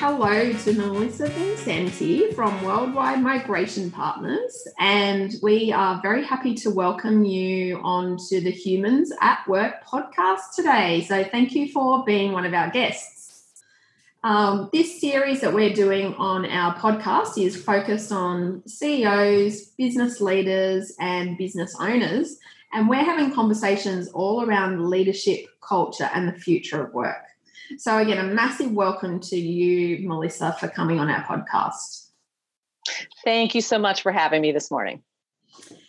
hello to Melissa Vincenti from Worldwide Migration Partners. And we are very happy to welcome you on to the Humans at Work podcast today. So thank you for being one of our guests. Um, this series that we're doing on our podcast is focused on CEOs, business leaders, and business owners. And we're having conversations all around leadership, culture, and the future of work. So, again, a massive welcome to you, Melissa, for coming on our podcast. Thank you so much for having me this morning.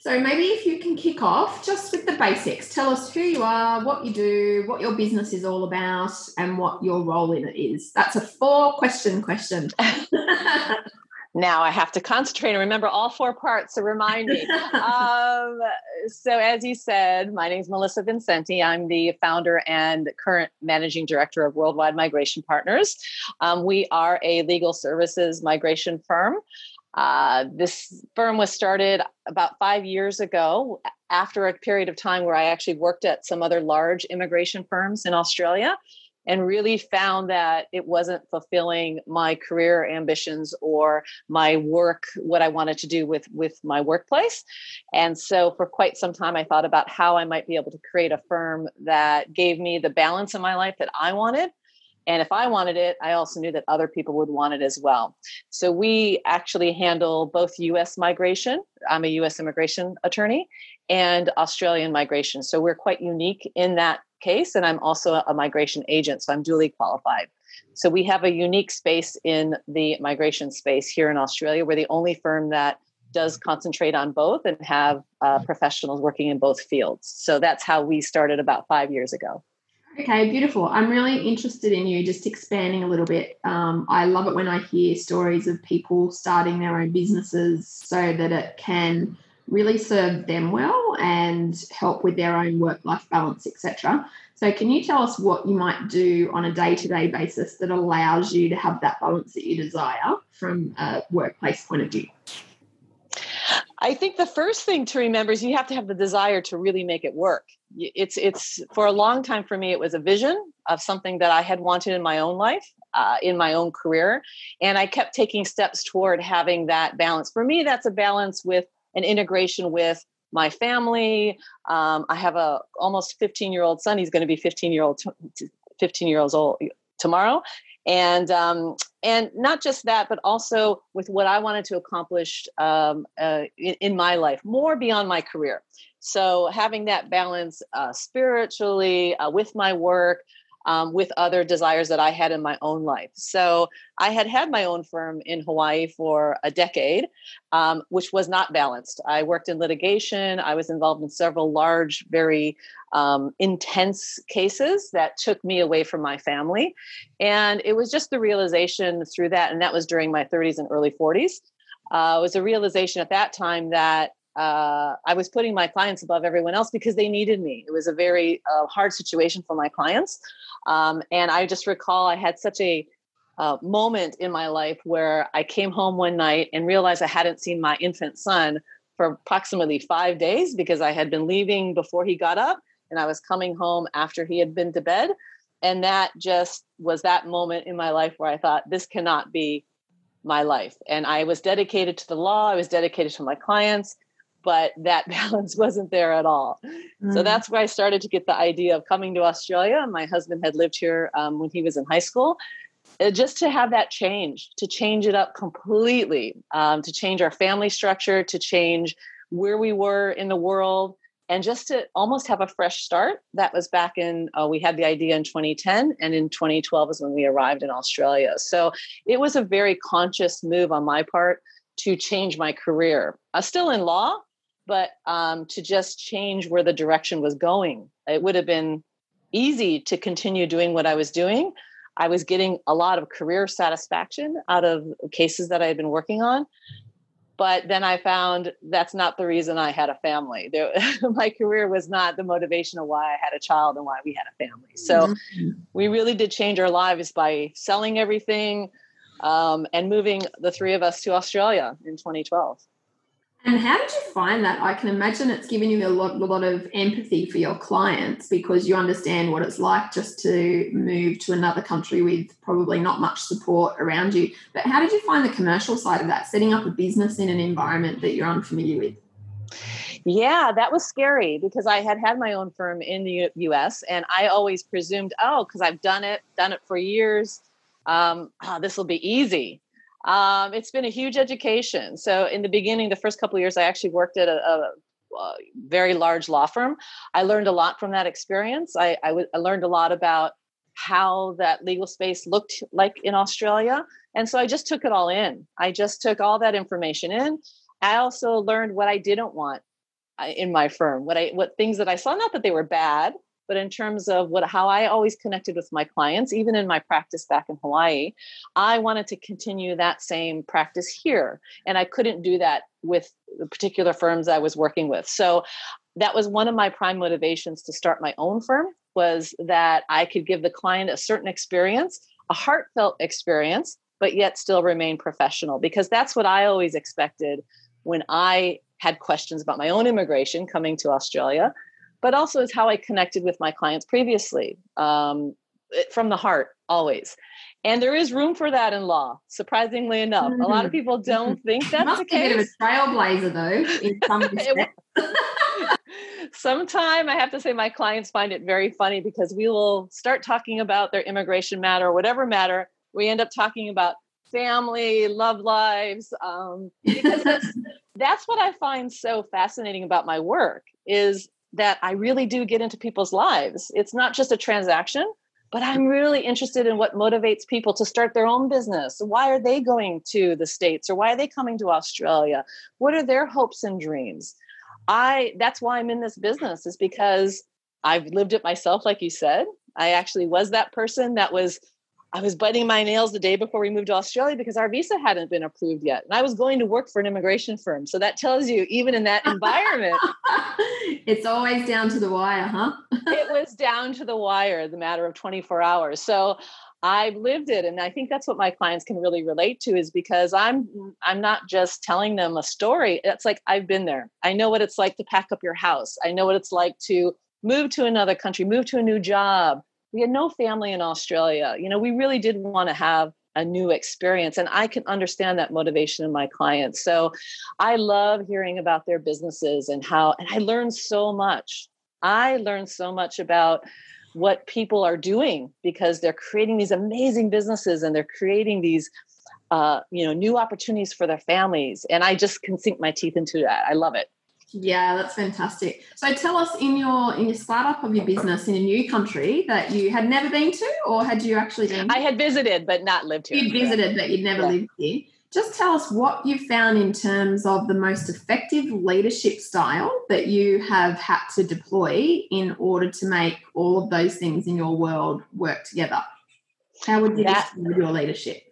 So, maybe if you can kick off just with the basics, tell us who you are, what you do, what your business is all about, and what your role in it is. That's a four question question. now I have to concentrate and remember all four parts. So remind me. um, so, as you said, my name is Melissa Vincenti. I'm the founder and current managing director of Worldwide Migration Partners. Um, we are a legal services migration firm. Uh, this firm was started about five years ago after a period of time where I actually worked at some other large immigration firms in Australia and really found that it wasn't fulfilling my career ambitions or my work what i wanted to do with with my workplace. And so for quite some time i thought about how i might be able to create a firm that gave me the balance in my life that i wanted and if I wanted it, I also knew that other people would want it as well. So we actually handle both US migration. I'm a US immigration attorney and Australian migration. So we're quite unique in that case. And I'm also a migration agent. So I'm duly qualified. So we have a unique space in the migration space here in Australia. We're the only firm that does concentrate on both and have uh, professionals working in both fields. So that's how we started about five years ago. Okay, beautiful. I'm really interested in you just expanding a little bit. Um, I love it when I hear stories of people starting their own businesses so that it can really serve them well and help with their own work life balance, etc. So, can you tell us what you might do on a day to day basis that allows you to have that balance that you desire from a workplace point of view? I think the first thing to remember is you have to have the desire to really make it work. It's it's for a long time for me. It was a vision of something that I had wanted in my own life, uh, in my own career, and I kept taking steps toward having that balance. For me, that's a balance with an integration with my family. Um, I have a almost 15 year old son. He's going to be 15 year old 15 years old tomorrow, and um, and not just that, but also with what I wanted to accomplish um, uh, in, in, my life, more beyond my career. So having that balance uh, spiritually uh, with my work, um, with other desires that I had in my own life. So I had had my own firm in Hawaii for a decade, um, which was not balanced. I worked in litigation. I was involved in several large, very um, intense cases that took me away from my family. And it was just the realization through that, and that was during my 30s and early 40s. Uh, was a realization at that time that uh, I was putting my clients above everyone else because they needed me. It was a very uh, hard situation for my clients. Um, and I just recall I had such a uh, moment in my life where I came home one night and realized I hadn't seen my infant son for approximately five days because I had been leaving before he got up and I was coming home after he had been to bed. And that just was that moment in my life where I thought, this cannot be my life. And I was dedicated to the law, I was dedicated to my clients, but that balance wasn't there at all. Mm. So that's where I started to get the idea of coming to Australia. My husband had lived here um, when he was in high school. Uh, just to have that change, to change it up completely, um, to change our family structure, to change where we were in the world, and just to almost have a fresh start. That was back in, uh, we had the idea in 2010, and in 2012 is when we arrived in Australia. So it was a very conscious move on my part to change my career. Uh, still in law, but um, to just change where the direction was going. It would have been easy to continue doing what I was doing. I was getting a lot of career satisfaction out of cases that I had been working on. But then I found that's not the reason I had a family. There, my career was not the motivation of why I had a child and why we had a family. So mm-hmm. we really did change our lives by selling everything um, and moving the three of us to Australia in 2012. And how did you find that? I can imagine it's given you a lot, a lot of empathy for your clients because you understand what it's like just to move to another country with probably not much support around you. But how did you find the commercial side of that, setting up a business in an environment that you're unfamiliar with? Yeah, that was scary because I had had my own firm in the US and I always presumed, oh, because I've done it, done it for years, um, oh, this will be easy. Um, it's been a huge education. So in the beginning, the first couple years, I actually worked at a, a, very large law firm. I learned a lot from that experience. I, I, w- I learned a lot about how that legal space looked like in Australia. And so I just took it all in. I just took all that information in. I also learned what I didn't want uh, in my firm, what I what things that I saw, not that they were bad, but in terms of what how I always connected with my clients, even in my practice back in Hawaii, I wanted to continue that same practice here, and I couldn't do that with the particular firms I was working with. So that was one of my prime motivations to start my own firm was that I could give the client a certain experience, a heartfelt experience, but yet still remain professional. Because that's what I always expected when I had questions about my own immigration coming to Australia but also is how I connected with my clients previously um, from the heart, always. And there is room for that in law, surprisingly enough. Mm-hmm. A lot of mm-hmm. people don't mm-hmm. think that's Must the case. a bit of a trailblazer, though, in some Sometime I have to say my clients find it very funny because we will start talking about their immigration matter or whatever matter. We end up talking about family, love lives, um, because that's that's what I find so fascinating about my work is that I really do get into people's lives. It's not just a transaction, but I'm really interested in what motivates people to start their own business. Why are they going to the States or why are they coming to Australia? What are their hopes and dreams? I that's why I'm in this business is because I've lived it myself like you said. I actually was that person that was I was biting my nails the day before we moved to Australia because our visa hadn't been approved yet. And I was going to work for an immigration firm. So that tells you, even in that environment, it's always down to the wire, huh? it was down to the wire, the matter of 24 hours. So I've lived it. And I think that's what my clients can really relate to is because I'm I'm not just telling them a story. It's like I've been there. I know what it's like to pack up your house. I know what it's like to move to another country, move to a new job we had no family in Australia. You know, we really did want to have a new experience. And I can understand that motivation in my clients. So I love hearing about their businesses and how, and I learned so much. I learned so much about what people are doing because they're creating these amazing businesses and they're creating these uh, you know new opportunities for their families and i just can sink my teeth into that i love it yeah, that's fantastic. So tell us in your in your startup of your business in a new country that you had never been to, or had you actually been? I had visited, but not lived here. You'd visited, but you'd never yeah. lived here. Just tell us what you found in terms of the most effective leadership style that you have had to deploy in order to make all of those things in your world work together. How would you that, describe your leadership?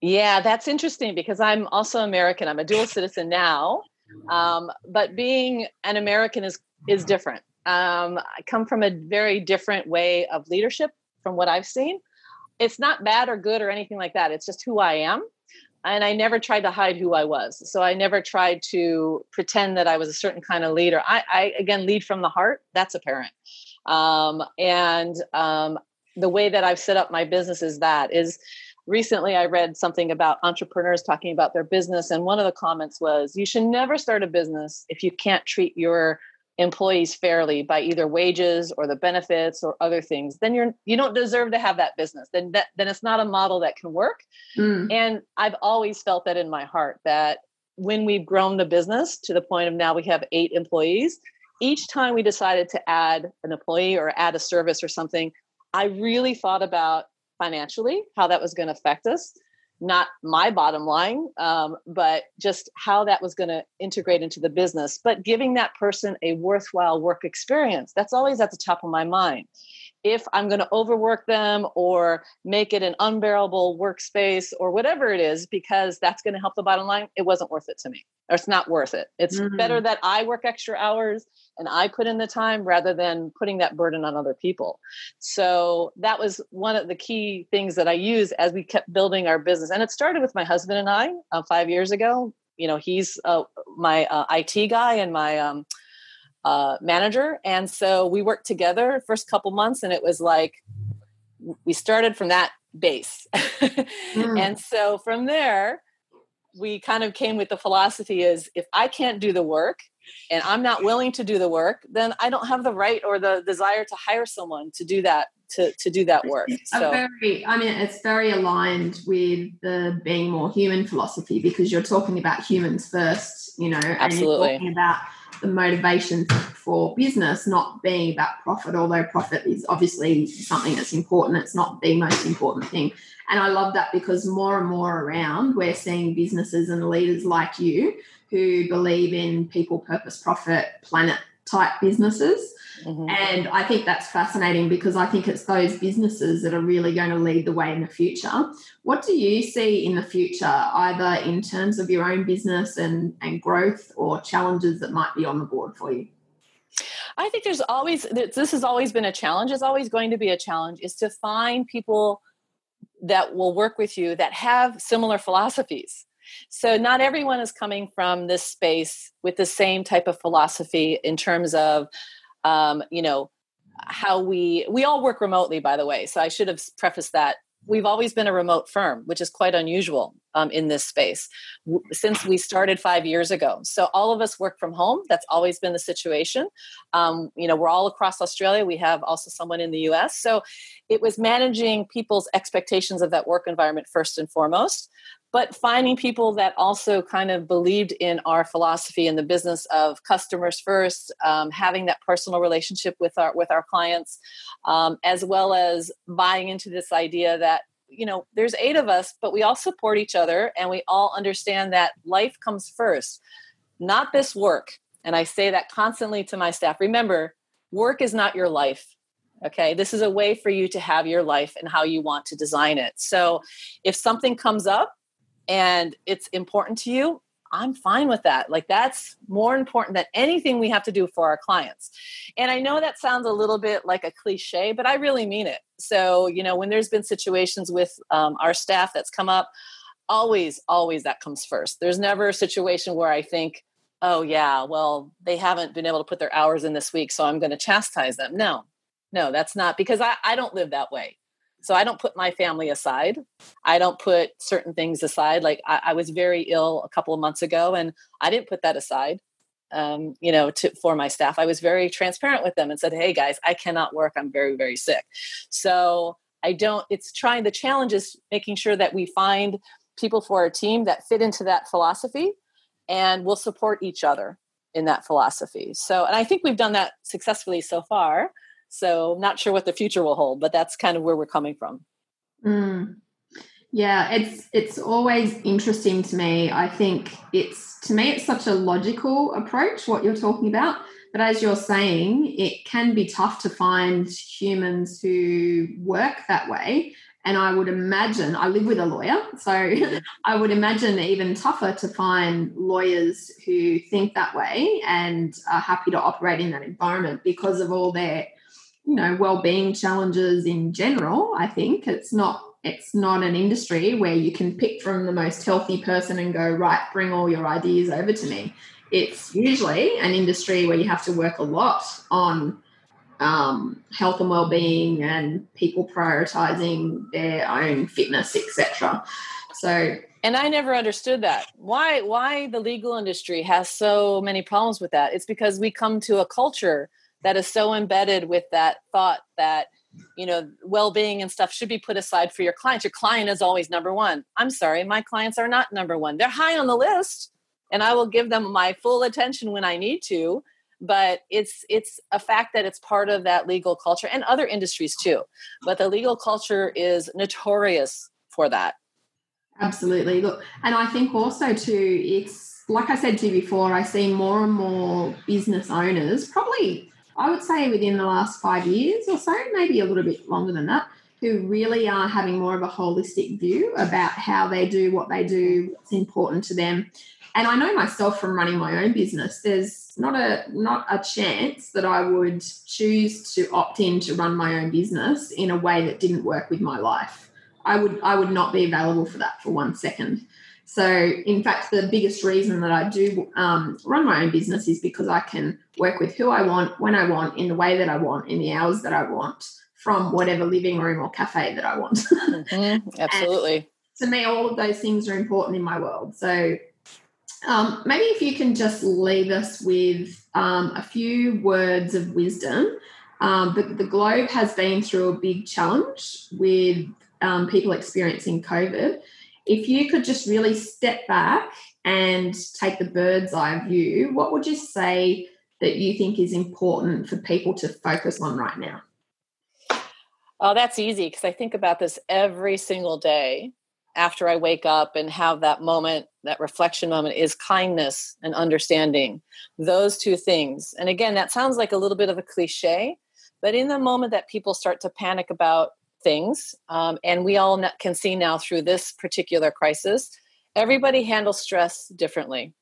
Yeah, that's interesting because I'm also American. I'm a dual citizen now. Um, but being an American is is different. Um, I come from a very different way of leadership from what I've seen. It's not bad or good or anything like that. It's just who I am. And I never tried to hide who I was. So I never tried to pretend that I was a certain kind of leader. I, I again, lead from the heart. That's apparent. Um, and um, the way that I've set up my business is that is recently I read something about entrepreneurs talking about their business, and one of the comments was, You should never start a business if you can't treat your employees fairly by either wages or the benefits or other things. Then you're you don't deserve to have that business. Then that then it's not a model that can work. Mm. and i've always felt that in my heart that when we've grown the business to the point of now we have eight employees each time we decided to add an employee or add a service or something i really thought about financially, how that was going to affect us. Not my bottom line, um, but just how that was going to integrate into the business. But giving that person a worthwhile work experience, that's always at the top of my mind if I'm going to overwork them or make it an unbearable workspace or whatever it is, because that's going to help the bottom line, it wasn't worth it to me. Or it's not worth it. It's mm-hmm. better that I work extra hours and I put in the time rather than putting that burden on other people. So that was one of the key things that I used as we kept building our business. And it started with my husband and I uh, five years ago. you know, he's uh, my uh, IT guy and my um, uh, manager, and so we worked together first couple months, and it was like we started from that base, mm. and so from there we kind of came with the philosophy is if I can't do the work and I'm not willing to do the work, then I don't have the right or the desire to hire someone to do that to to do that work. It's so very, I mean, it's very aligned with the being more human philosophy because you're talking about humans first, you know, absolutely. and you're talking about the motivation for business not being about profit, although profit is obviously something that's important. It's not the most important thing. And I love that because more and more around, we're seeing businesses and leaders like you who believe in people, purpose, profit, planet type businesses Mm-hmm. And I think that's fascinating because I think it's those businesses that are really going to lead the way in the future. What do you see in the future, either in terms of your own business and, and growth or challenges that might be on the board for you? I think there's always, this has always been a challenge, is always going to be a challenge, is to find people that will work with you that have similar philosophies. So, not everyone is coming from this space with the same type of philosophy in terms of um, you know how we we all work remotely by the way. So i should have prefaced that. We've always been a remote firm which is quite unusual um, in this space w- since we started five years ago. So all of us work from home. That's always been the situation. Um, you know we're all across australia. We have also someone in the us so it was managing people's expectations of that work environment first and foremost but finding people that also kind of believed in our philosophy in the business of customers first um, having that personal relationship with our with our clients um, as well as buying into this idea that you know there's eight of us but we all support each other and we all understand that life comes first not this work. And i say that constantly to my staff. Remember work is not your life okay? This is a way for you to have your life and how you want to design it. So if something comes up and it's important to you, I'm fine with that. Like that's more important than anything we have to do for our clients. And I know that sounds a little bit like a cliche, but I really mean it. So, you know, when there's been situations with um, our staff that's come up, always, always that comes first. There's never a situation where I think, oh, yeah, well, they haven't been able to put their hours in this week, so I'm going to chastise them. No, no, that's not because I, I don't live that way. So I don't put my family aside. I don't put certain things aside. Like I, I was very ill a couple of months ago, and I didn't put that aside. Um, you know, to, for my staff, I was very transparent with them and said, "Hey guys, I cannot work. I'm very, very sick." So I don't. It's trying. The challenge is making sure that we find people for our team that fit into that philosophy, and will support each other in that philosophy. So, and I think we've done that successfully so far. So not sure what the future will hold, but that's kind of where we're coming from. Mm. Yeah, it's it's always interesting to me. I think it's to me it's such a logical approach what you're talking about, but as you're saying, it can be tough to find humans who work that way. And I would imagine I live with a lawyer, so I would imagine even tougher to find lawyers who think that way and are happy to operate in that environment because of all their you know well-being challenges in general i think. It's not it's not an industry where you can pick from the most healthy person and go right bring all your ideas over to me. It's usually an industry where you have to work a lot on um, health and well-being and people prioritizing their own fitness etc so and i never understood that. Why why the legal industry has so many problems with that? It's because we come to a culture that is so embedded with that thought that you know well-being and stuff should be put aside for your clients. Your client is always number one. I'm sorry my clients are not number one. They're high on the list and i will give them my full attention when i need to but it's it's a fact that it's part of that legal culture and other industries too. But the legal culture is notorious for that. Absolutely. Look and i think also too it's like i said to you before i see more and more business owners probably I would say within the last five years or so, maybe a little bit longer than that, who really are having more of a holistic view about how they do what they do, what's important to them. And I know myself from running my own business, there's not a not a chance that I would choose to opt in to run my own business in a way that didn't work with my life. I would I would not be available for that for one second. So, in fact, the biggest reason that I do um, run my own business is because I can work with who I want, when I want, in the way that I want, in the hours that I want, from whatever living room or cafe that I want. mm-hmm. Absolutely. to me, all of those things are important in my world. So, um, maybe if you can just leave us with um, a few words of wisdom. Um, the, the globe has been through a big challenge with um, people experiencing COVID. If you could just really step back and take the bird's eye view, what would you say that you think is important for people to focus on right now? Oh, that's easy because I think about this every single day after I wake up and have that moment, that reflection moment, is kindness and understanding. Those two things. And again, that sounds like a little bit of a cliche, but in the moment that people start to panic about things, um, and we all can see now through this particular crisis, everybody handles stress differently.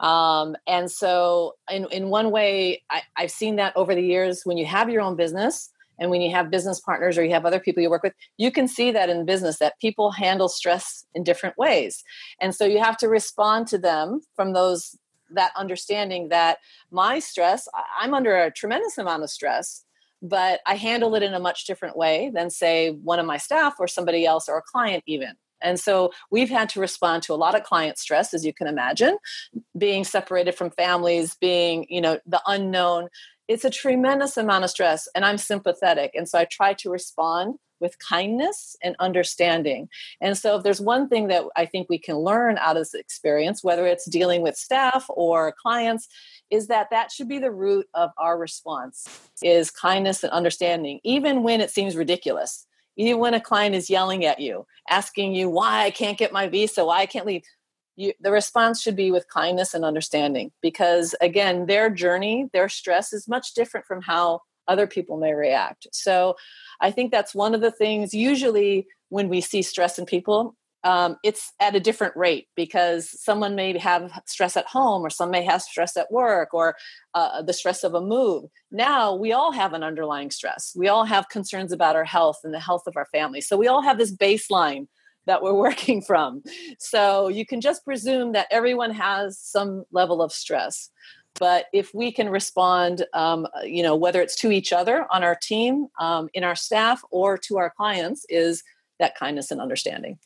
Um, and so, in, in one way, I, I've seen that over the years when you have your own business and when you have business partners or you have other people you work with you can see that in business that people handle stress in different ways and so you have to respond to them from those that understanding that my stress i'm under a tremendous amount of stress but i handle it in a much different way than say one of my staff or somebody else or a client even. And so we've had to respond to a lot of client stress, as you can imagine, being separated from families, being, you know, the unknown it's a tremendous amount of stress and i'm sympathetic and so i try to respond with kindness and understanding. And so if there's one thing that i think we can learn out of this experience whether it's dealing with staff or clients is that that should be the root of our response is kindness and understanding even when it seems ridiculous. Even when a client is yelling at you asking you why i can't get my visa? Why i can't leave you, the response should be with kindness and understanding because again their journey their stress is much different from how other people may react. So i think that's one of the things usually when we see stress in people um, it's at a different rate because someone may have stress at home or some may have stress at work or uh, the stress of a move. Now we all have an underlying stress. We all have concerns about our health and the health of our family. So we all have this baseline that we're working from. So you can just presume that everyone has some level of stress. But if we can respond, um, you know, whether it's to each other on our team, um, in our staff, or to our clients, is that kindness and understanding.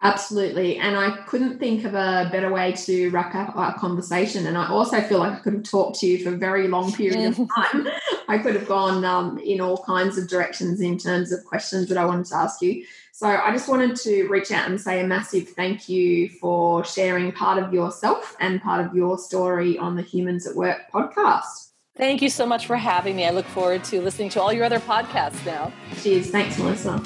Absolutely. And I couldn't think of a better way to wrap up our conversation. And I also feel like I could have talked to you for a very long period of time. I could have gone um, in all kinds of directions in terms of questions that I wanted to ask you. So I just wanted to reach out and say a massive thank you for sharing part of yourself and part of your story on the Humans at Work podcast. Thank you so much for having me. I look forward to listening to all your other podcasts now. Cheers. Thanks, Melissa.